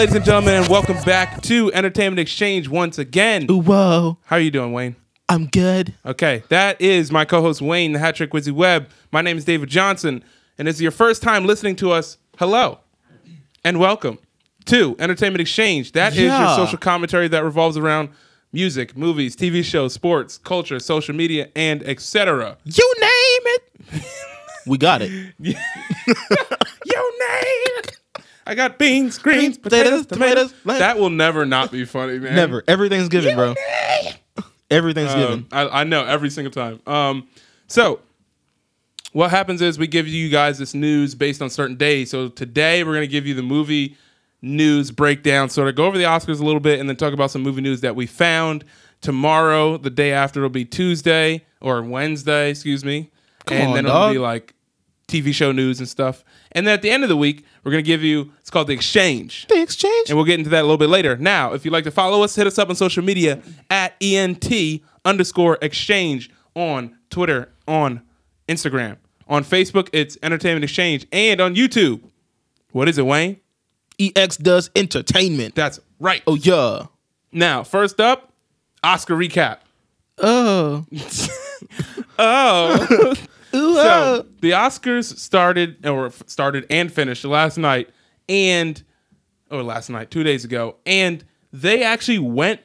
ladies and gentlemen, and welcome back to Entertainment Exchange once again. Whoa, How are you doing, Wayne? I'm good. Okay, that is my co-host Wayne, the Hat Trick Wizzy Webb. My name is David Johnson, and if it's your first time listening to us. Hello, and welcome to Entertainment Exchange. That is Yeah. your social commentary that revolves around music, movies, TV shows, sports, culture, social media, and etc. You name it. we got it. I got beans, greens, potatoes, tomatoes. That will never not be funny, man. Never. Everything's given, bro. Everything's given. Um, I, I know every single time. Um, so what happens is we give you guys this news based on certain days. So today we're gonna give you the movie news breakdown, sort of go over the Oscars a little bit, and then talk about some movie news that we found. Tomorrow, the day after, it'll be Tuesday or Wednesday, excuse me, and on, then it'll dog. be like TV show news and stuff. And then at the end of the week, we're gonna give you it's called the exchange. the exchange. And we'll get into that a little bit later. Now, if you'd like to follow us, hit us up on social media at ENT underscore exchange on Twitter, on Instagram. On Facebook, it's Entertainment Exchange. And on YouTube, what is it, Wayne? EX does entertainment. That's right. oh yeah. Now, first up, Oscar recap. Oh. Oh. Ooh, so oh. the Oscars started or started and finished last night and or last night, two days ago, and they actually went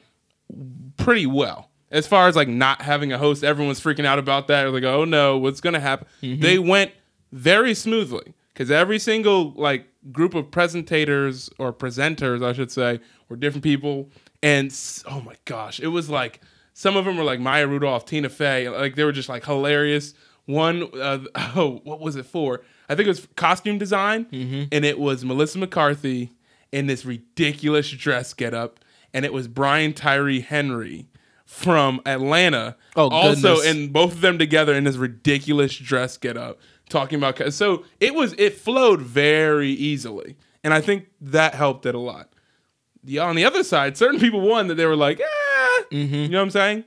pretty well as far as like not having a host. Everyone's freaking out about that. They're like, oh no, what's gonna happen? Mm-hmm. They went very smoothly because every single like group of presentators or presenters, I should say, were different people, and oh my gosh, it was like some of them were like Maya Rudolph, Tina Fey, like they were just like hilarious. One, uh, oh, what was it for? I think it was costume design, and it was Melissa McCarthy in this ridiculous dress getup, and it was Brian Tyree Henry from Atlanta. Oh, also, goodness. and both of them together in this ridiculous dress getup, talking about. So it was it flowed very easily, and I think that helped it a lot. The on the other side, certain people won that they were like, eh, you know what I'm saying?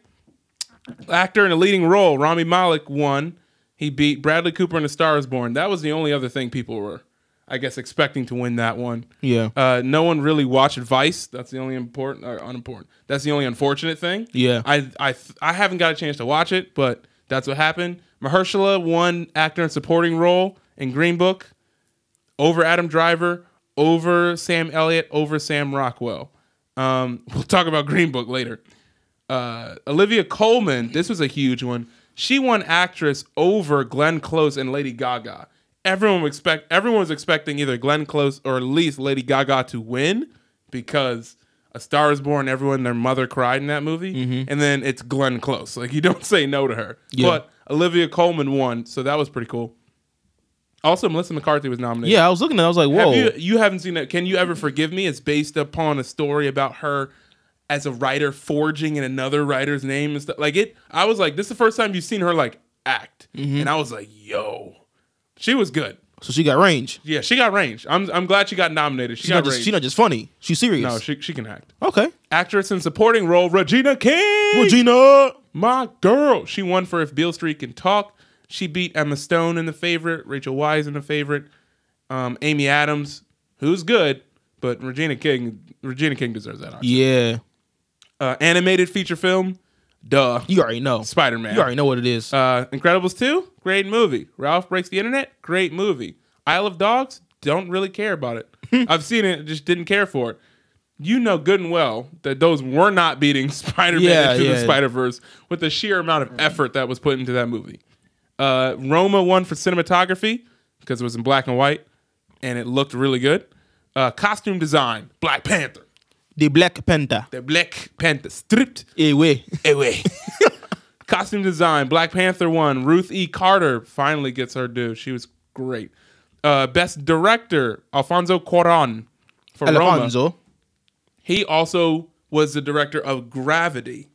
Actor in a leading role, Rami Malek won. He beat Bradley Cooper in A Star Is Born. That was the only other thing people were, I guess, expecting to win that one. Yeah. Uh, no one really watched Vice. That's the only important or unimportant. That's the only unfortunate thing. Yeah. I I I haven't got a chance to watch it, but that's what happened. Mahershala won actor in supporting role in Green Book over Adam Driver, over Sam Elliott, over Sam Rockwell. Um, we'll talk about Green Book later. Uh, Olivia Colman, this was a huge one. She won actress over Glenn Close and Lady Gaga. Everyone was expect everyone was expecting either Glenn Close or at least Lady Gaga to win because A Star Is Born. Everyone, their mother cried in that movie, mm-hmm. and then it's Glenn Close. Like you don't say no to her. Yeah. But Olivia Colman won, so that was pretty cool. Also, Melissa McCarthy was nominated. Yeah, I was looking at it, I was like, whoa. Have you you haven't seen it? Can you ever forgive me? It's based upon a story about her as a writer forging in another writer's name and stuff. Like it, I was like, this is the first time you've seen her like act, Mm-hmm. and I was like, yo, she was good. so she got range. Yeah, she got range. I'm I'm glad she got nominated. She She's got not just range. she's not just funny. She's serious. no, she she can act. okay. Actress in supporting role, Regina King. Regina. my girl. She won for If Beale Street Can Talk. She beat Emma Stone in the favorite, Rachel Weisz in the favorite, um, Amy Adams, who's good, but Regina King, Regina King deserves that. Oscar. Yeah. Uh, animated feature film, duh, You already know. Spider Man. You already know what it is. Uh, Incredibles two, great movie. Ralph breaks the internet, great movie. Isle of Dogs, don't really care about it. I've seen it, just didn't care for it. You know good and well that those were not beating Spider-Man Yeah, into the yeah. Spider-Verse with the sheer amount of effort that was put into that movie. Uh, Roma won for cinematography because it was in black and white and it looked really good. Uh, costume design, Black Panther. The Black Panther. The Black Panther stripped away. away. Costume design, Black Panther won. Ruth E. Carter finally gets her due. She was great. Uh, best director, Alfonso Cuarón for Roma. Alfonso. He also was the director of Gravity,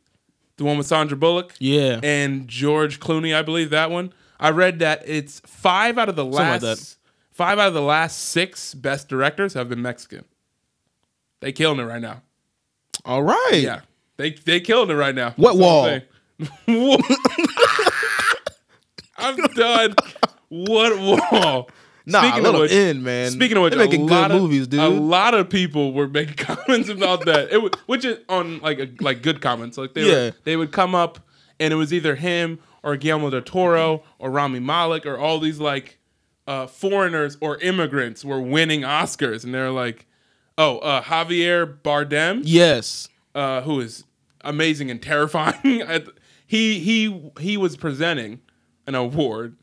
the one with Sandra Bullock Yeah. and George Clooney, I believe that one. I read that it's five out of the Something like last that. five out of the last six best directors have been Mexican. They killing it right now. All right. Yeah, they they killing it right now. What wall? I'm. I'm done. What wall? Nah, Speaking let of which- in, man. Speaking of which, They're making a good lot of, movies, dude. A lot of people were making comments about that. It was, which is on like a, like good comments. Like they Yeah. were, they would come up and it was either him or Guillermo del Toro or Rami Malek or all these like uh, foreigners or immigrants were winning Oscars, and they're like, oh, uh, Javier Bardem yes. uh, who is amazing and terrifying. He he he was presenting an award,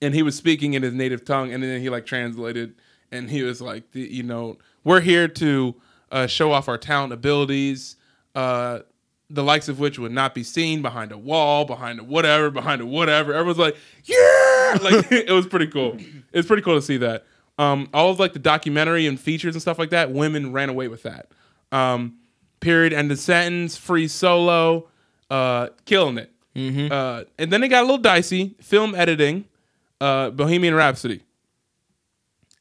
and he was speaking in his native tongue, and then he like translated, and he was like, the, you know, we're here to uh, show off our talent abilities. Uh, the likes of which would not be seen behind a wall, behind a whatever, behind a whatever. Everyone's like, yeah, like it was pretty cool. It's pretty cool to see that. Um, all of like the documentary and features and stuff like that, women ran away with that. Um, period, end of sentence, free solo, uh, killing it. Uh, and then it got a little dicey. Film editing, uh, Bohemian Rhapsody,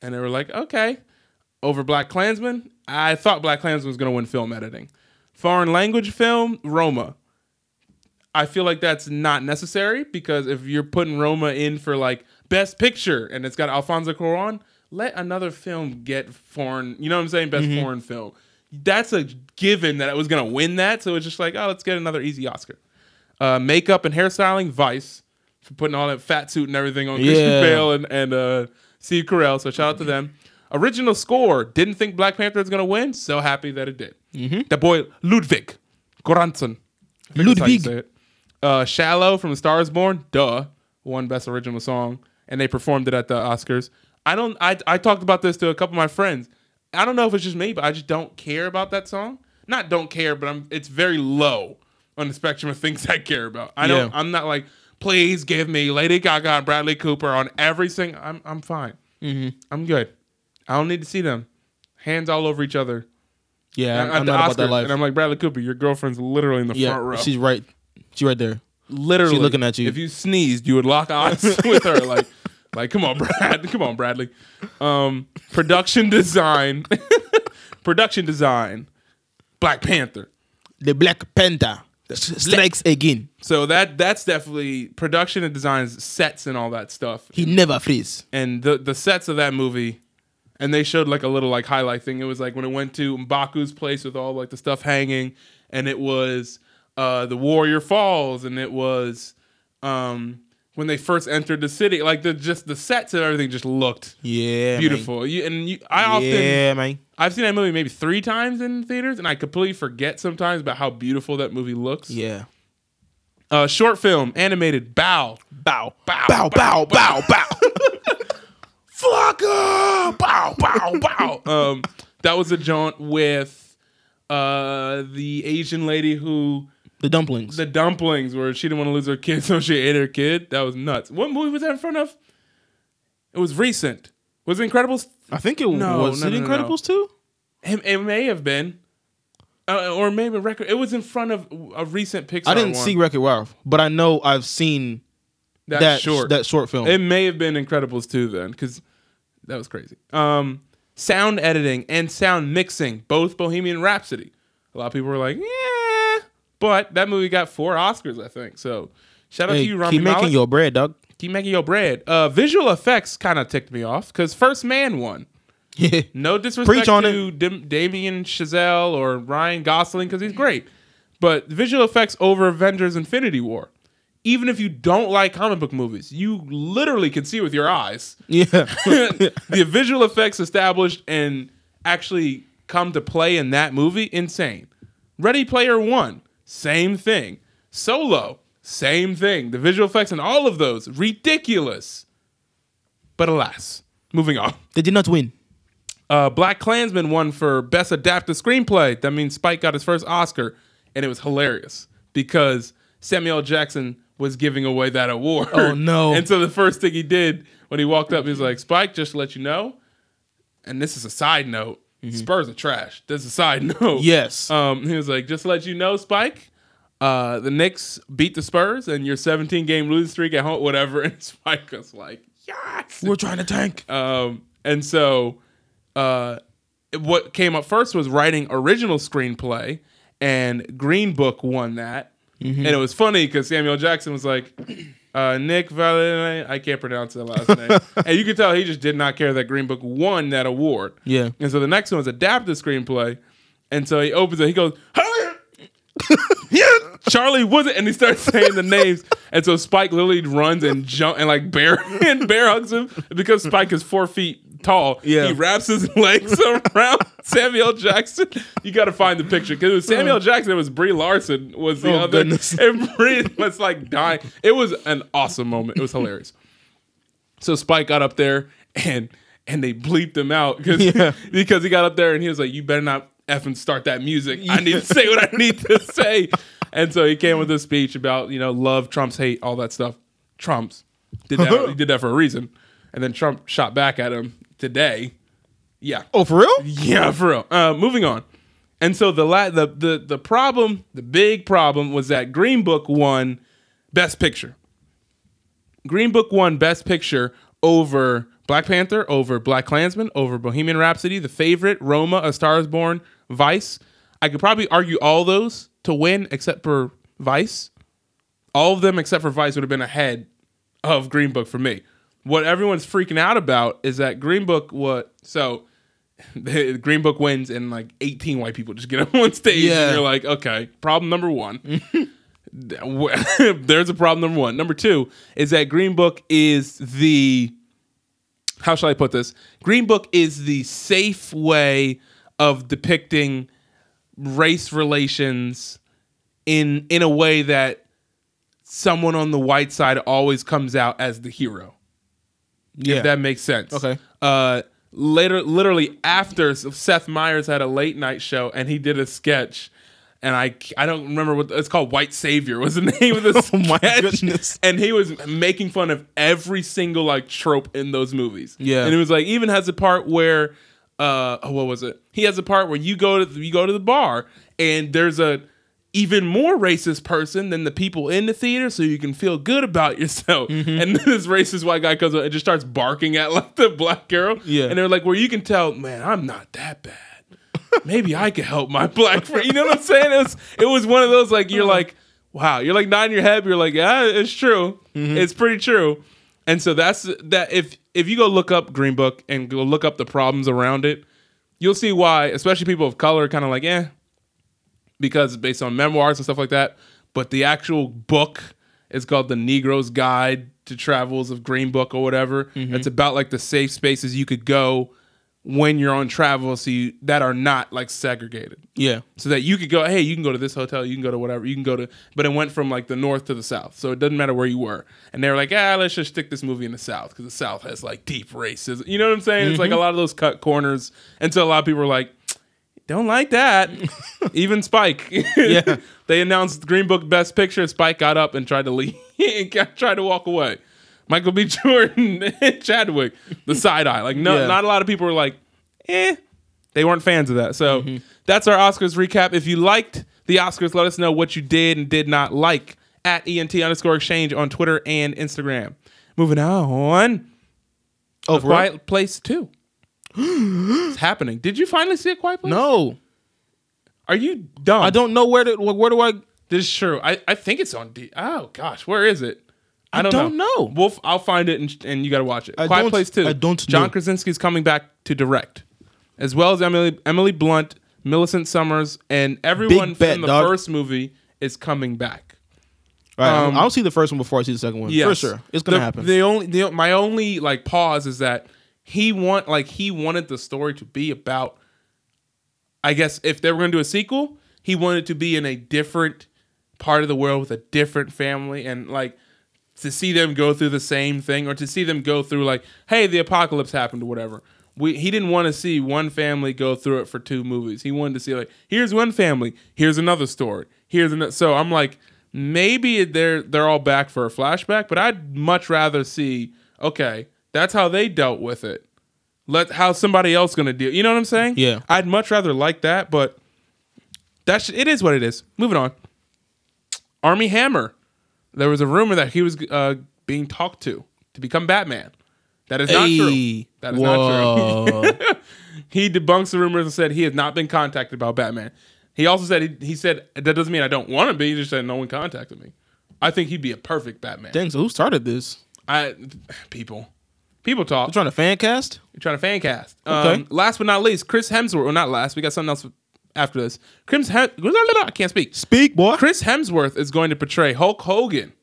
and they were like, okay, over Black Klansman. I thought Black Klansman was going to win film editing. Foreign language film, Roma. I feel like that's not necessary because if you're putting Roma in for like best picture and it's got Alfonso Cuarón, let another film get foreign. You know what I'm saying? Best foreign film. That's a given that it was gonna win that. So it's just like, oh, let's get another easy Oscar. Uh, makeup and hairstyling, Vice for putting all that fat suit and everything on Christian Bale and and uh, Steve Carell. So shout out to them. Original score. Didn't think Black Panther was gonna win. So happy that it did. The boy Ludwig Göransson. I think that's how you Ludwig. Uh, Shallow from The Stars Born, duh, won Best Original Song, and they performed it at the Oscars. I don't. I I talked about this to a couple of my friends. I don't know if it's just me, but I just don't care about that song. Not don't care, but I'm. It's very low on the spectrum of things I care about. I don't. Yeah. I'm not like, please give me Lady Gaga and Bradley Cooper on every single. I'm I'm fine. Mm-hmm. I'm good. I don't need to see them hands all over each other Yeah, I'm, I'm not about that Oscars. life. And I'm like Bradley Cooper, your girlfriend's literally in the yeah, front row. she's right. She's right there. literally She's looking at you. If you sneezed, you would lock eyes with her. Like, like, come on, Brad. Come on, Bradley. Um, production design, production design, Black Panther. The Black Panther strikes again. So that that's definitely production and designs, sets and all that stuff. He never freeze. And the the sets of that movie, and they showed like a little like highlight thing. It was like when it went to Mbaku's place with all like the stuff hanging, and it was uh the Warrior Falls, and it was um when they first entered the city. Like the just the sets and everything just looked Yeah, beautiful. You, and you, I often Yeah, man. I've seen that movie maybe three times in theaters, and I completely forget sometimes about how beautiful that movie looks. Yeah. Uh, short film, animated, Bao. Bow. Bow, Bow. Bow. Bow. Bow. Flocka! Bow, bow, bow. um, that was a jaunt with uh, the Asian lady who The dumplings. the dumplings where she didn't want to lose her kid, so she ate her kid. That was nuts. What movie was that in front of? It was recent. Was it Incredibles? I think it No, was no, it no, Incredibles too. It, it may have been, uh, or maybe record. It was in front of a recent Pixar. I didn't one. see Wreck-It Ralph, but I know I've seen that, that short. that short film. It may have been Incredibles 2 then, because that was crazy. Um, sound editing and sound mixing, both Bohemian Rhapsody. A lot of people were like, yeah, but that movie got four Oscars, I think. So shout out hey, to you, Rami keep making your bread, dog. keep making your bread. Uh, visual effects kind of ticked me off because First Man won. Yeah. No disrespect to Dim- Damien Chazelle or Ryan Gosling because he's great, but visual effects over Avengers: Infinity War. Even if you don't like comic book movies, you literally can see with your eyes Yeah. the visual effects established and actually come to play in that movie. Insane. Ready Player One, same thing. Solo, same thing. The visual effects in all of those ridiculous. But alas, moving on. they did not win. Uh, Black Klansman won for Best Adapted Screenplay. That means Spike got his first Oscar, and it was hilarious because Samuel Jackson was giving away that award. Oh, no. And so the first thing he did when he walked up, he was like, "Spike, just to let you know." And this is a side note. Spurs are trash. This is a side note. Yes. Um, he was like, "Just to let you know, Spike, uh, the Knicks beat the Spurs and your 17 game losing streak at home, whatever. And Spike was like, yes. We're trying to tank. Um, and so, uh, what came up first was writing original screenplay, and Green Book won that. And it was funny because Samuel Jackson was like, uh, Nick Valle, I can't pronounce the last name. and you can tell he just did not care that Green Book won that award. Yeah. And so the next one was adapted screenplay. And so he opens it, he goes, yeah, Charlie was it, and he starts saying the names, and so Spike literally runs and jump and like bear and bear hugs him because Spike is four feet tall. Yeah. he wraps his legs around Samuel Jackson. You got to find the picture because it was Samuel uh. Jackson. It was Brie Larson was the Oh, other, goodness. and Brie was like dying. It was an awesome moment. It was hilarious. So Spike got up there and and they bleeped him out because Yeah. because he got up there and he was like, "You better not effing start that music. I need to say what I need to say." And so he came with a speech about you know love, Trump's hate, all that stuff. Trump's did that. he did that for a reason, and then Trump shot back at him today. Yeah, Oh, for real? yeah, for real. Uh, moving on. And so the la- the the the problem, the big problem was that Green Book won Best Picture. Green Book won Best Picture over Black Panther, over Black Klansman, over Bohemian Rhapsody, The Favorite, Roma, A Star Is Born, Vice. I could probably argue all those to win except for Vice. All of them except for Vice would have been ahead of Green Book for me. What everyone's freaking out about is that Green Book what so the Green Book wins and like 18 white people just get up on stage Yeah. and you're like, okay, problem number one. There's a problem number one. Number two is that Green Book is the how shall I put this? Green Book is the safe way of depicting race relations in in a way that someone on the white side always comes out as the hero. Yeah. If that makes sense. Okay. Uh later literally after Seth Meyers had a late night show and he did a sketch and I I don't remember what it's called White Savior was the name of this. Oh my goodness. And he was making fun of every single like trope in those movies. Yeah. And it was like even has a part where uh oh, what was it? He has a part where you go to you go to the bar and there's a even more racist person than the people in the theater, so you can feel good about yourself. Mm-hmm. And this racist white guy comes up and just starts barking at like the black girl. Yeah. And they're like, where you can tell, man, I'm not that bad. Maybe I could help my black friend. You know what I'm saying? It was it was one of those like you're like, wow, you're like nodding your head, you're like, yeah, it's true. It's pretty true. And so that's that if if you go look up Green Book and go look up the problems around it, you'll see why, especially people of color, kind of like, eh, because it's based on memoirs and stuff like that. But the actual book is called The Negro's Guide to Travels of Green Book or whatever. It's about like the safe spaces you could go when you're on travel so you, that are not like segregated. Yeah. So that you could go, hey, you can go to this hotel, you can go to whatever, you can go to, but it went from like the north to the south. So it doesn't matter where you were. And they were like, ah, let's just stick this movie in the south because the south has like deep racism. You know what I'm saying? It's like a lot of those cut corners. And so a lot of people were like, don't like that. Even Spike. Yeah. they announced Green Book Best Picture. Spike got up and tried to leave tried to walk away. Michael B. Jordan and Chadwick, the side eye. Like, no, Yeah. not a lot of people were like, eh. They weren't fans of that. So that's our Oscars recap. If you liked the Oscars, let us know what you did and did not like at ENT underscore exchange on Twitter and Instagram. Moving on. Oh? Quiet Place 2. it's happening. Did you finally see a Quiet Place? No. Are you dumb? I don't know where to where do I This is true. I, I think it's on D. Oh gosh, where is it? I don't know. We'll, f- I'll find it and, and you got to watch it. I Quiet Place Two. I don't John know. Krasinski's coming back to direct, as well as Emily Emily Blunt, Millicent Summers, and everyone bet, from the dog. first movie is coming back. Right, Um, I'll see the first one before I see the second one. For sure. It's gonna The- happen. The only the, my only like pause is that he want like he wanted the story to be about. I guess if they were going to do a sequel, he wanted to be in a different part of the world with a different family and like to see them go through the same thing or to see them go through like, hey, the apocalypse happened or whatever. We, he didn't want to see one family go through it for two movies. He wanted to see like, here's one family, here's another story, here's another. So I'm like, maybe they're they're all back for a flashback, but I'd much rather see, okay, that's how they dealt with it. Let how somebody else gonna deal. You know what I'm saying? Yeah. I'd much rather like that, but that's it is what it is. Moving on. Armie Hammer. There was a rumor that he was uh, being talked to to become Batman. That is not true. That is not true. He debunks the rumors and said he has not been contacted about Batman. He also said he, he said that doesn't mean I don't want to be. He just said no one contacted me. I think he'd be a perfect Batman. Dang, so who started this? I people, people talk. You're trying to fan cast? You're trying to fan cast. Okay. Um, last but not least, Chris Hemsworth. Well, not last. We got something else after this. Chris Hem- I can't speak. Speak, boy. Chris Hemsworth is going to portray Hulk Hogan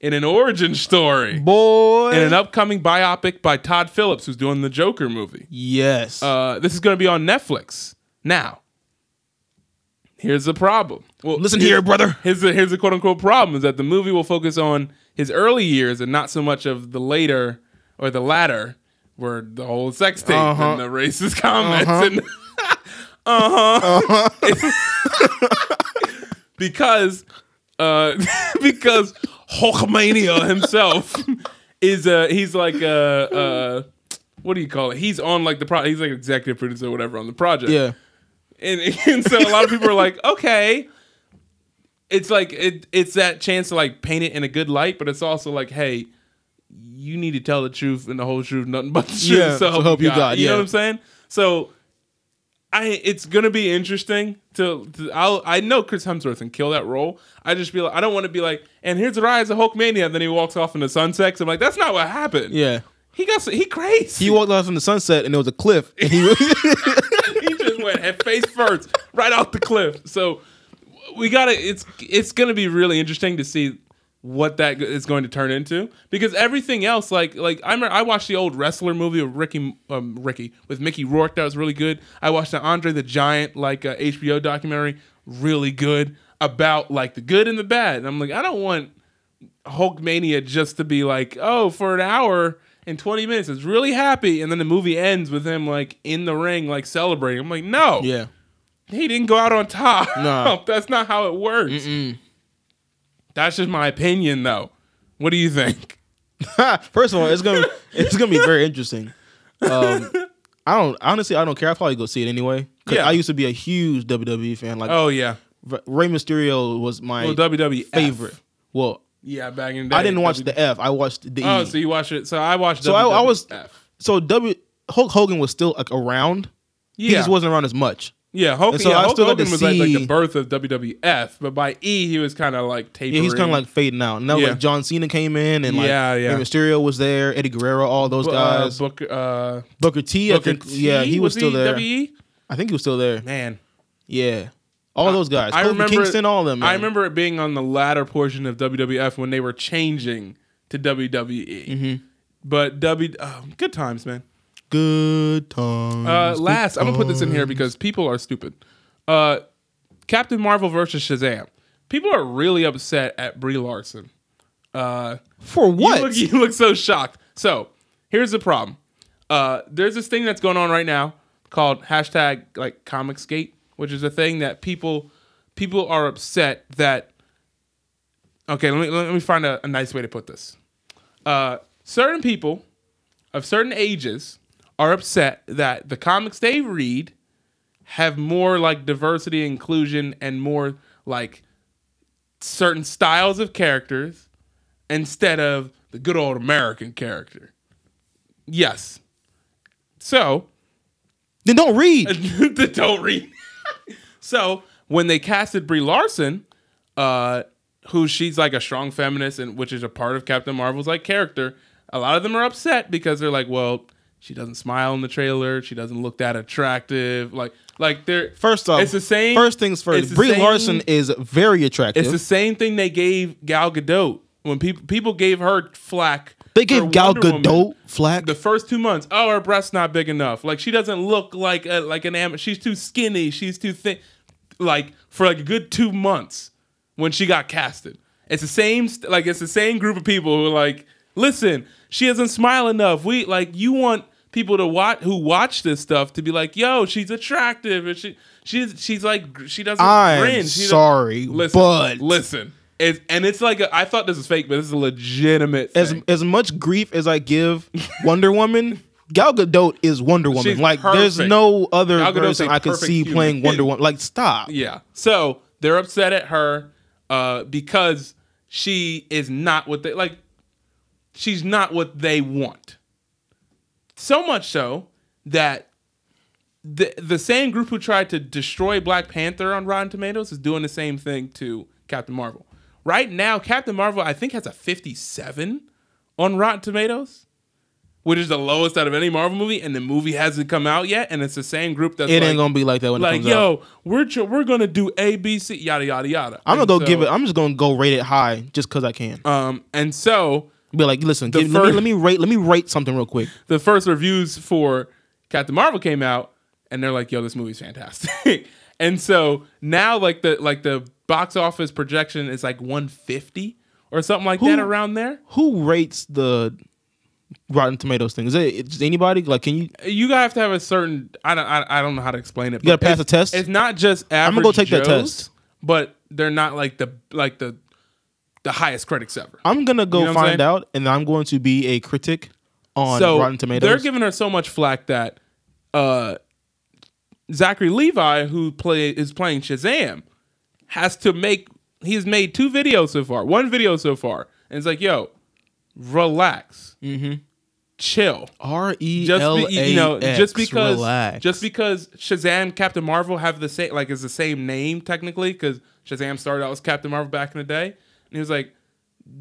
in an origin story Boy. in an upcoming biopic by Todd Phillips, who's doing the Joker movie. yes. Uh, this is going to be on Netflix. Now, here's the problem. Well, Listen here, brother. Here's the here's the quote unquote problem is that the movie will focus on his early years and not so much of the later or the latter, where the whole sex tape Uh-huh. and the racist comments and uh huh because uh because Hulkmania himself is uh he's like uh uh what do you call it? He's on like the pro. He's like executive producer or whatever on the project yeah. and, and so a lot of people are like, okay, it's like it, it's that chance to like paint it in a good light, but it's also like, hey, you need to tell the truth and the whole truth, nothing but the truth. Yeah, so so help you God, You know what I'm saying? So, I it's gonna be interesting to, to I'll, I know Chris Hemsworth can kill that role. I just feel like I don't want to be like, and here's the rise of Hulkmania, and then he walks off into sunset. 'cause I'm like, that's not what happened. Yeah. he got he crazy. He walked off from the sunset and there was a cliff. And he he just went head face first right off the cliff. So we gotta. It's it's gonna be really interesting to see what that is going to turn into because everything else, like like I remember I watched the old wrestler movie with Ricky um, Ricky with Mickey Rourke that was really good. I watched the Andre the Giant like uh, HBO documentary, really good about like the good and the bad. And I'm like, I don't want Hulkmania just to be like, oh, for an hour and 20 minutes, it's really happy. And then the movie ends with him like in the ring, like celebrating. I'm like, no, yeah. he didn't go out on top. Nah. That's not how it works. That's just my opinion, though. What do you think? First of all, it's gonna it's gonna be very interesting. Um, I don't honestly I don't care. I probably go see it anyway. 'Cause Yeah. I used to be a huge WWE fan. Like Oh, yeah. Rey Mysterio was my Well, WWE favorite. Well, Yeah, back in the day. I didn't watch W- the F. I watched the Oh, E. so you watched it. So I watched So I- I was- so W Hulk Hogan was still like around. He just wasn't around as much. Yeah, And so yeah, I Hulk still Hogan was like, like the birth of WWF, but by E he was kind of like tapering. Yeah, he's kind of like fading out. Now Yeah. like John Cena came in and like Yeah, yeah. Rey Mysterio was there, Eddie Guerrero, all those uh, guys. Book, uh, Booker T, I Booker think. T? Yeah, he was, still there. WE? I think he was still there. Man, Yeah, all those guys. I remember Kingston, all of them. I remember it being on the latter portion of WWF when they were changing to WWE. Mm-hmm. But W, oh, good times, man. Good times. Uh, last, I'm gonna put this in here because people are stupid. Uh, Captain Marvel versus Shazam. People are really upset at Brie Larson. Uh, for what? You look, you look so shocked. So here's the problem. Uh, there's this thing that's going on right now called hashtag like Comicsgate, which is a thing that people people are upset that. Okay, let me let me find a, a nice way to put this. Uh, certain people of certain ages are upset that the comics they read have more like diversity, inclusion, and more like certain styles of characters instead of the good old American character. Yes. So, then don't read. don't read. so, when they casted Brie Larson, uh, who she's like a strong feminist and which is a part of Captain Marvel's like character, a lot of them are upset because they're like, well, she doesn't smile in the trailer, she doesn't look that attractive. Like like they're First off, it's the same First things first. Brie same- Larson is very attractive. It's the same thing they gave Gal Gadot when people people gave her flack. they gave Gal Wonder Woman. Gadot flack. the first two months. Oh, her breast's not big enough. Like she doesn't look like a, like an am. She's too skinny. She's too thin. Like for like a good two months when she got casted. It's the same. Like it's the same group of people who are like, listen, she doesn't smile enough. We like you want people to watch who watch this stuff to be like, yo, she's attractive and she she's she's like she doesn't I'm grin. She doesn't- sorry, listen, but listen. It's, and it's like a, I thought this was fake, but this is a legitimate. as thing. as much grief as I give Wonder Woman, Gal Gadot is Wonder Woman. She's like there's no other person I could see human playing Wonder. Woman. Like stop. Yeah. So they're upset at her. uh, because she is not what they like. She's not what they want. So much so that the the same group who tried to destroy Black Panther on Rotten Tomatoes is doing the same thing to Captain Marvel. Right now, Captain Marvel I think has a 57 on Rotten Tomatoes, which is the lowest out of any Marvel movie, and the movie hasn't come out yet, and it's the same group that's It like, ain't gonna be like that when it like comes yo, out. we're tr- we're gonna do A B C yada yada yada. I'm gonna go so- give it. I'm just gonna go rate it high just because I can. um, and so Be like, listen, give, let, me, let me rate. Let me rate something real quick. the first reviews for Captain Marvel came out, and they're like, "Yo, this movie's fantastic." and so now, like the like the box office projection is like 150 or something like that around there. Who rates the Rotten Tomatoes thing? Is it anybody? Like, can you? You gotta have to have a certain. I don't. I, I don't know how to explain it. You gotta pass a test? It's not just average. I'm gonna go take that Joes, test. but they're not like the like the the highest critics ever. I'm gonna go You know find out, and I'm going to be a critic on so Rotten Tomatoes. they're giving her so much flack that uh, Zachary Levi, who play is playing Shazam, has to make. He's made two videos so far. One video so far, and it's like, yo, relax, mm-hmm. chill. R E Just L A you know, just because relax. just because Shazam, Captain Marvel have the same like is the same name technically because Shazam started out as Captain Marvel back in the day, and he was like,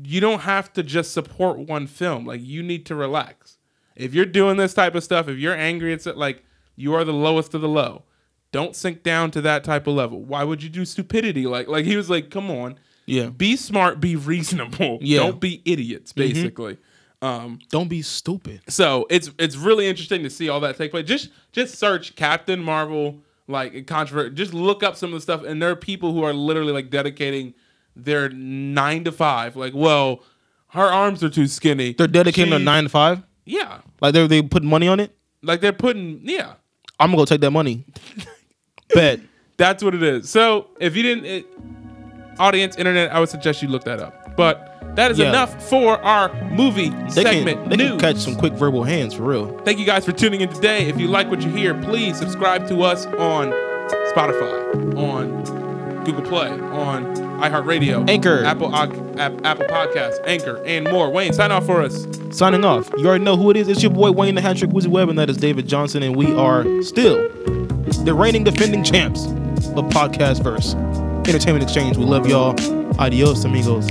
you don't have to just support one film. Like you need to relax. If you're doing this type of stuff, if you're angry, it's like you are the lowest of the low. Don't sink down to that type of level. Why would you do stupidity? Like like he was like, come on, yeah. be smart, be reasonable. Yeah. Don't be idiots, basically. Um, Don't be stupid. so it's it's really interesting to see all that take place. Just just search Captain Marvel like controversy. Just look up some of the stuff, and there are people who are literally like dedicating their nine to five. Like, well, her arms are too skinny. They're dedicating She- to nine to five. Yeah, Like they they put money on it. like they're putting yeah. I'm gonna go take that money. Bet. That's what it is. So if you didn't, it, audience, internet, I would suggest you look that up. But that is Yeah. enough for our movie They segment can they news. can catch some quick verbal hands for real. Thank you guys for tuning in today. If you like what you hear, please subscribe to us on Spotify, on Google Play, on iHeartRadio, Anchor. Apple App, Apple Podcasts, Anchor, and more. Wayne, sign off for us. Signing off. You already know who it is. It's your boy Wayne the Hat Trick Wizard Web, and that is David Johnson, and we are still the reigning defending champs of podcast verse. Entertainment Exchange. We love y'all. Adios, amigos.